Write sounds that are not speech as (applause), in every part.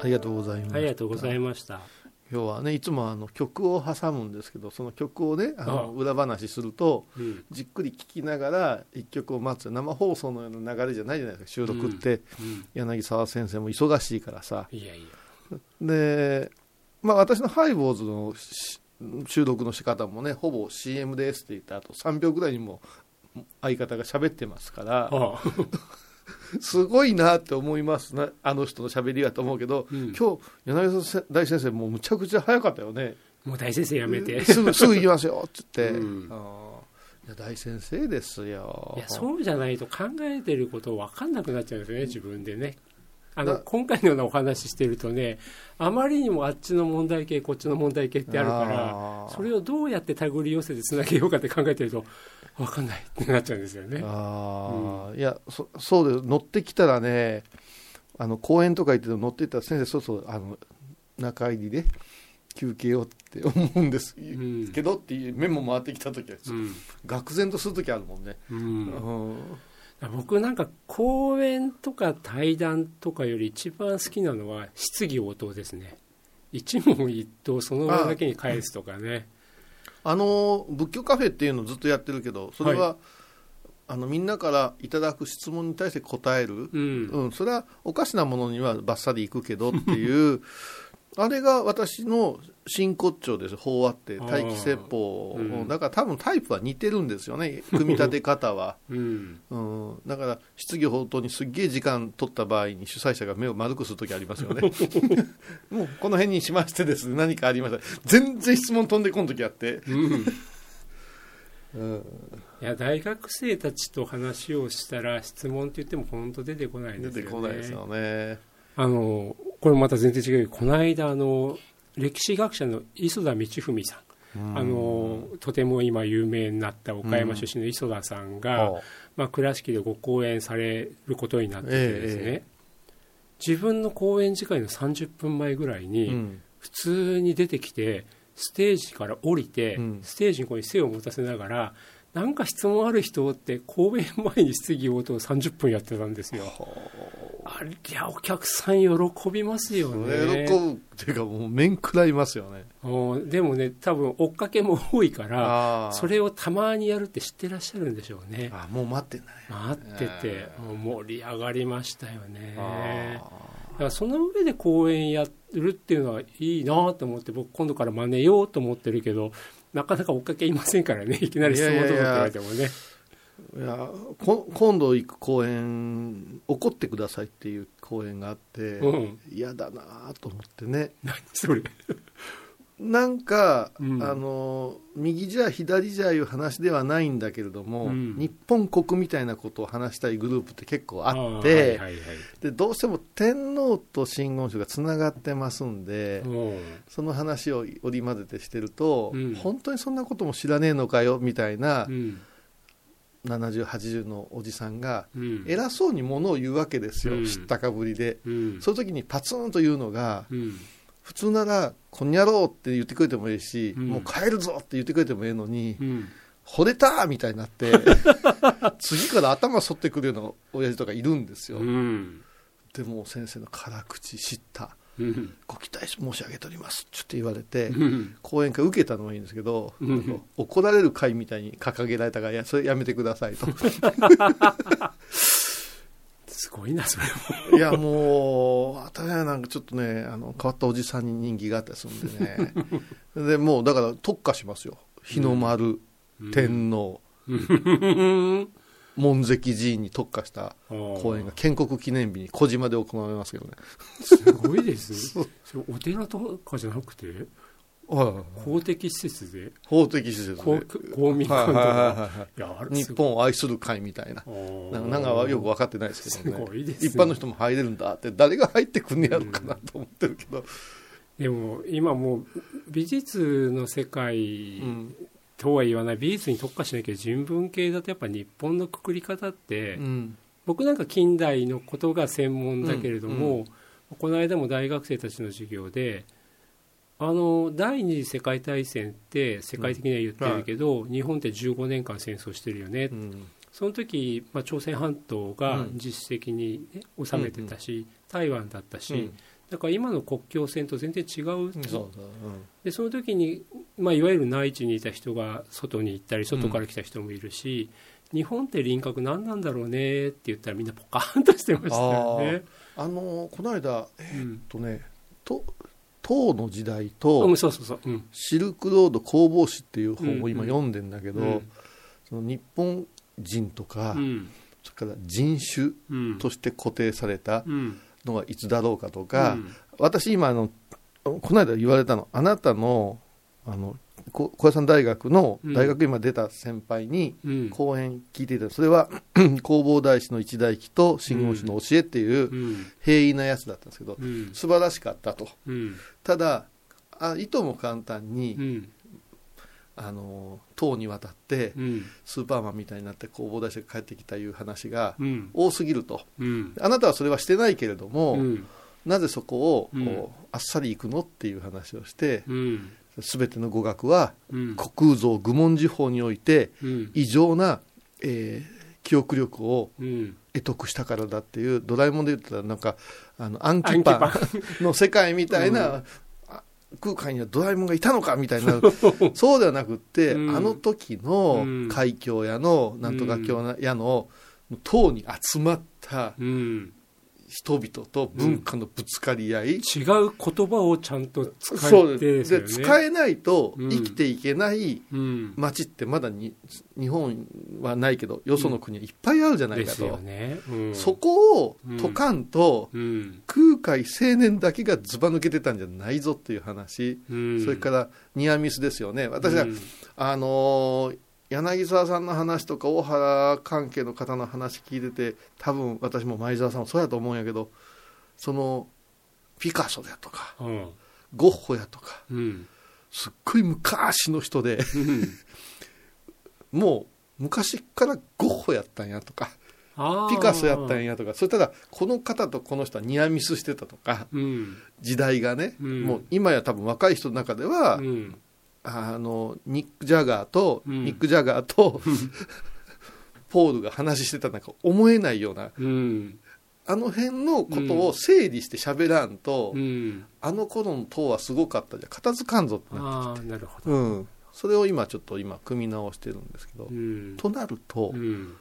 ありがとうございますありがとうございました。今日はねいつもあの曲を挟むんですけどその曲をねあのあ裏話するとうん。じっくり聴きながら一曲を待つ生放送のような流れじゃないじゃないですか収録って、うん。柳沢先生も忙しいからさ。いやいや。でまあ私のハイボーズのし収録の仕方もねほぼ CM ですって言った後3秒ぐらいにも相方が喋ってますから。あ (laughs) すごいなって思いますなあの人の喋りはと思うけど、うん。今日柳沢大先生もうむちゃくちゃ早かったよね。もう大先生やめて。すぐすぐ行きますよって。言って、うん大先生ですよ。いやそうじゃないと考えてること分かんなくなっちゃうんですよね自分でねあのな今回のようなお話してるとねあまりにもあっちの問題系こっちの問題系ってあるからそれをどうやって手繰り寄せてつなげようかって考えてると分かんないってなっちゃうんですよね。あー。いやそそうです乗ってきたらねあの公園とか行って乗っていったら先生そうそうあの中入りで休憩をって思うんです、ん。けどっていうメモ回ってきた時は、うん。愕然とする時あるもんね、うん。うん僕なんか講演とか対談とかより一番好きなのは質疑応答ですね。一問一答その場だけに返すとかね。あの仏教カフェっていうのをずっとやってるけどそれは、あのみんなからいただく質問に対して答える、うん。うん、それはおかしなものにはバッサリいくけどっていう (laughs) あれが私の真骨頂です。法話って待機説法、うん。だから多分タイプは似てるんですよね。(laughs) 組み立て方は、うん。うん、だから質疑応答にすっげえ時間取った場合に主催者が目を丸くする時ありますよね。(laughs) もうこの辺にしましてですね。何かありました。全然質問飛んでこん時あって、(laughs) いや大学生たちと話をしたら質問って言っても本当出てこないんで出てすよね。こないですよねあのこれまた全然違うこの間あの歴史学者の磯田道文さん、あのとても今有名になった岡山出身の磯田さんが、はまあ、倉敷でご講演されることになっててですね、え自分の講演時間の30分前ぐらいあに、うん。普通に出てきてステージから降りて、うん。ステージにこう背を持たせながらなんか質問ある人って講演前に質疑応答30分やってたんですよ。あ。りゃお客さん喜びますよね。喜ぶっていうかもう面食らいますよね。うんでもね多分追っかけも多いからそれをたまにやるって知ってらっしゃるんでしょうね。あもう待ってんだね。待っててもう盛り上がりましたよね。あ。だからその上で講演やるっていうのはいいなと思って僕今度から真似ようと思ってるけどなかなか追っかけいませんからね。(laughs) いきなり質問とかって言われてもね。ーいやこ今度行く公演怒ってくださいっていう公演があってうん。嫌、だなと思ってね。(laughs) 何それなんか、うん。あの右じゃ左じゃいう話ではないんだけれども、うん。日本国みたいなことを話したいグループって結構あってーはいはいはい。でどうしても天皇と真言宗がつながってますんで、うんその話を織り交ぜてしてると、うん。本当にそんなことも知らねえのかよみたいなうん。70、80のおじさんがうん。偉そうにものを言うわけですよ、うん。知ったかぶりで。うん。その時にパツンと言うのが、うん普通なら、こんにゃろうって言ってくれてもいいし、うんもう帰るぞって言ってくれてもいいのに、うん惚れたみたいになって、(laughs) 次から頭反ってくるような親父とかいるんですよ。うんでも先生の辛口知った。うんご期待申し上げております。ちょっと言われて、うん講演会受けたのはいいんですけど、うん怒られる会みたいに掲げられたから、いや、それやめてくださいと。(laughs) すごいなそれも。いや、もう、私はなんかちょっとね、あの、変わったおじさんに人気があったりするんでね。で、もう、だから特化しますよ。日の丸、天皇、うん。門跡寺院に特化した公演が建国記念日に小島で行われますけどね。すごいですね。(laughs) お寺とかじゃなくて？はい公的施設で？法的施設で。公公民館とか。日本を愛する会みたいな。なんかはよく分かってないですけどね。一般の人も入れるんだって、誰が入ってくんねやろかなと思ってるけど。でも今もう美術の世界うん。とは言わない。美術に特化しなきゃ人文系だとやっぱ日本のくくり方って、うん。僕なんか近代のことが専門だけれども、この間も大学生たちの授業であの第二次世界大戦って世界的には言ってるけど、日本って15年間戦争してるよね、うん。その時、まあ、朝鮮半島がうん。実質的に、ね、収めてたし、台湾だったし、うん。だから今の国境線と全然違う、そでその時に、まあ、いわゆる内地にいた人が外に行ったり外から来た人もいるし、日本って輪郭何なんだろうねって言ったらみんなポカーンとしてましたよね。あのこの間えーっうん。とね、と唐の時代と、シルクロード攻防史っていう本を今うん。読んでんだけど、うん。その日本人とか、うん。それから人種うん。として固定されたうん。のはいつだろうかとか、うん。私今あのこの間言われたのあなたのあのこ小屋さん大学のうん。大学今出た先輩にうん。講演聞いていた。それは (clears throat) 弘法大師の一代記と真言宗の教えっていううん。平易なやつだったんですけどうん。素晴らしかったと。うん。ただあいとも簡単に、うん。あの党に渡ってうん。スーパーマンみたいになって弘法大師が帰ってきたいう話がうん。多すぎると。うん。あなたはそれはしてないけれども、うん。なぜそこをあっさり行くのっていう話をしてうん全ての語学はうん。虚空蔵愚問時法においてうん。異常な、えー記憶力をうん。得得したからだっていうドラえもんで言ったらなんかあの暗記パパンの世界みたいな、空間にはドラえもんがいたのかみたいな (laughs) そうではなくって、うん。あの時のうん。海峡屋のなんとか教屋の塔に集まったうん人々と文化のぶつかり合い、違う言葉をちゃんと使そうえてです。ですよね。で使えないとうん。生きていけないうん。街ってまだに日本はないけどよその国はいっぱいあるじゃないですかと、うん、そこを解かんと、うん。空海青年だけがずば抜けてたんじゃないぞっていう話、うん。それからニアミスですよね。私は、うん。あのー柳沢さんの話とか大原関係の方の話聞いてて多分私も前澤さんもそうやと思うんやけどそのピカソやとかうん。ゴッホやとかうん。すっごい昔の人でうん。もう昔からゴッホやったんやとかピカソやったんやとかそしたらこの方とこの人はニアミスしてたとかうん。時代がね、うん。もう今や多分若い人の中では、うんあのニック・ジャガーと、うん。ニック・ジャガーと (laughs) ポールが話してたなんか思えないような。うん。あの辺のことを整理して喋らんと、うん。あの頃の党はすごかったじゃ片付かんぞってなああなるほど。うん、それを今ちょっと今組み直してるんですけど、うん。となると、うん。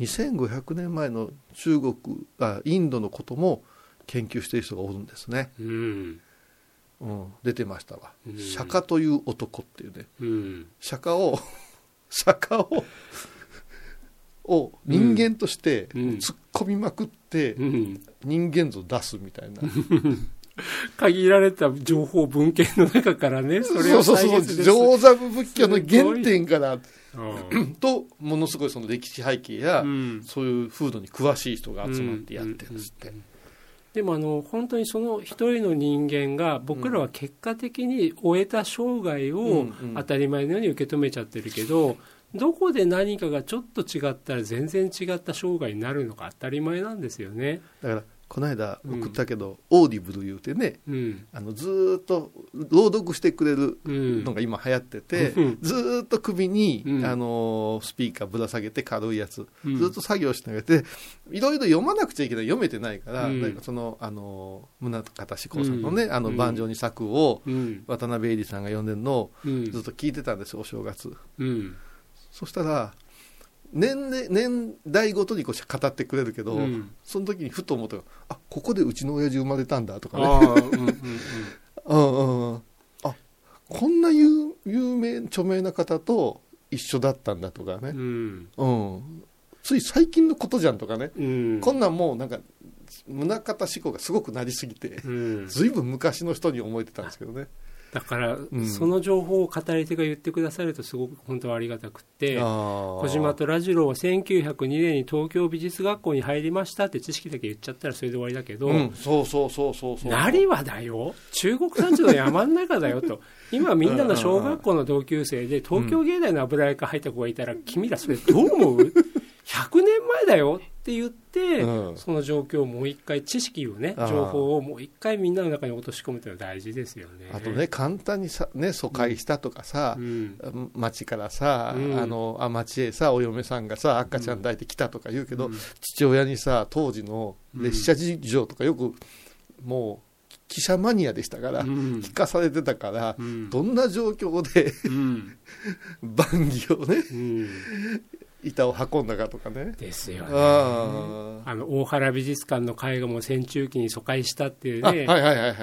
2500年前の中国あインドのことも研究している人がおるんですね、うんうん、出てましたわ、うん。釈迦という男っていうね。うん。釈迦を (laughs) 釈迦をを人間としてうん。突っ込みまくってうん。人間像出すみたいな、(laughs) 限られた情報文献の中からねそれをそうそう。そう上座部仏教の原点からうん。とものすごいその歴史背景や、うん。そういう風土に詳しい人が集まってやってるん。ですって、でもあの本当にその一人の人間が僕らは結果的に終えた生涯を当たり前のように受け止めちゃってるけどどこで何かがちょっと違ったら全然違った生涯になるのが当たり前なんですよね。だからこの間送ったけど、オーディブル言うてねうん。あのずーっと朗読してくれるうん。のが今流行ってて、うん。ずーっと首に、うん。あのースピーカーぶら下げて軽いやつ、うん。ずっと作業しながらでいろいろ読まなくちゃいけない読めてないから、うん。なんかその、あのー宗像志功さんのね、うん。あの万丈に咲くをうん。渡辺恵里さんが読んでるのをうん。ずっと聞いてたんですよお正月。うん。そしたら年齢年代ごとにこう語ってくれるけど、うん。その時にふと思ったのがあここでうちの親父生まれたんだとかね。ああうんこんな有有名著名な方と一緒だったんだとかね、うん。うん。つい最近のことじゃんとかね、うん。こんなんもうなんか宗像志向がすごくなりすぎてうん。ずいぶん昔の人に思えてたんですけどねだから、ん。その情報を語り手が言ってくださるとすごく本当はありがたくって小小島とラジローは1902年に東京美術学校に入りましたって知識だけ言っちゃったらそれで終わりだけど、うん、そうそうそうそうそう。成はだよ。中国山地の山の中だよと。(laughs) 今みんなの小学校の同級生で東京芸大の油絵科入った子がいたら君らそれどう思う？(laughs) 100年前だよって言って、うん。その状況をもう一回知識をね情報をもう一回みんなの中に落とし込むというのは大事ですよね。あとね簡単にさ、ね、疎開したとかさう、ん。町からさ、うん。あのあ町へさお嫁さんがさ赤ちゃん抱いてきたとか言うけど、うん。父親にさ当時の列車事情とかよくもう記者マニアでしたから、うん。聞かされてたから、うん。どんな状況でうん。(laughs) 番儀をねうん板を運んだかとかね。ですよねああの大原美術館の絵画も戦中期に疎開したっていうね、はいはいはいはいはい。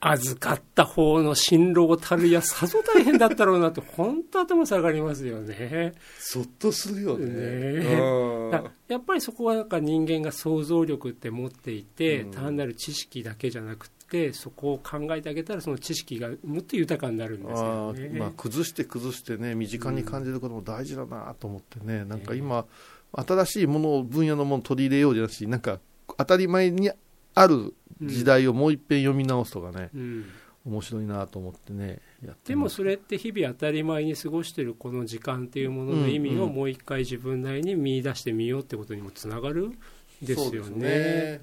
預かった方の辛労たるやさぞ大変だったろうなと本当頭下がりますよね。そっとするよね。ねやっぱりそこはなんか人間が想像力って持っていて、うん単なる知識だけじゃなくてそこを考えてあげたらその知識がもっと豊かになるんですよあね。ーまあ、崩して崩してね身近に感じることも大事だなと思ってね、なんか今新しいものを分野のものを取り入れようじゃなしなんか当たり前にある時代をもう一遍読み直すとかね、うん面白いなと思ってねやってでもそれって日々当たり前に過ごしているこの時間っていうものの意味うんうんをもう一回自分なりに見出してみようってことにもつながるですよそうね。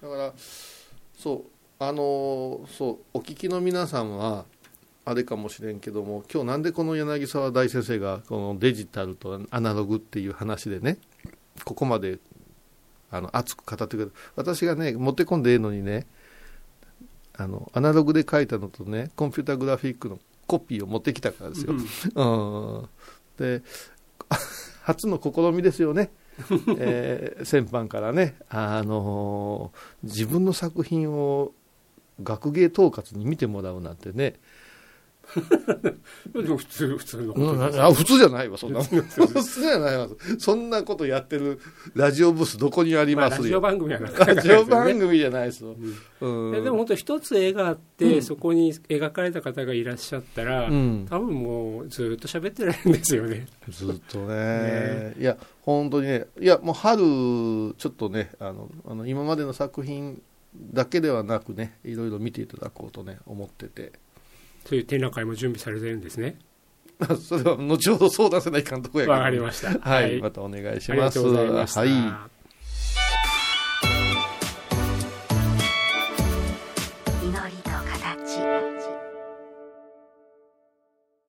だからそうあのーそうお聞きの皆さんはあれかもしれんけども今日なんでこの柳沢大先生がこのデジタルとアナログっていう話でねここまであの熱く語ってくれる私がね持ってこんでええのにねあのアナログで書いたのとねコンピュータグラフィックのコピーを持ってきたからですよ、うん、で初の試みですよね、(laughs) えー先般からね、あのー自分の作品を学芸統括に見てもらうなんてね、(laughs) でも普通普通のこうんとですあ普通じゃないわ、そんな (laughs) 普通じゃないわ、そんなことやってるラジオブース、どこにありまあラジオ。番組はな。かなかラジオ番組じゃないですよ。(laughs) うん。えでも本当一つ絵があって、うん。そこに描かれた方がいらっしゃったら、うん。多分もうずっと喋ってられるんですよね。ずっとね。ね。いや本当にねいやもう春ちょっとねあのあの今までの作品だけではなくねいろいろ見ていただこうとね思っててそういう展覧会も準備されてるんですね。(laughs) それは後ほど相談せないかんとこやけどわかりました。はい、またお願いしありがますとうございました。はい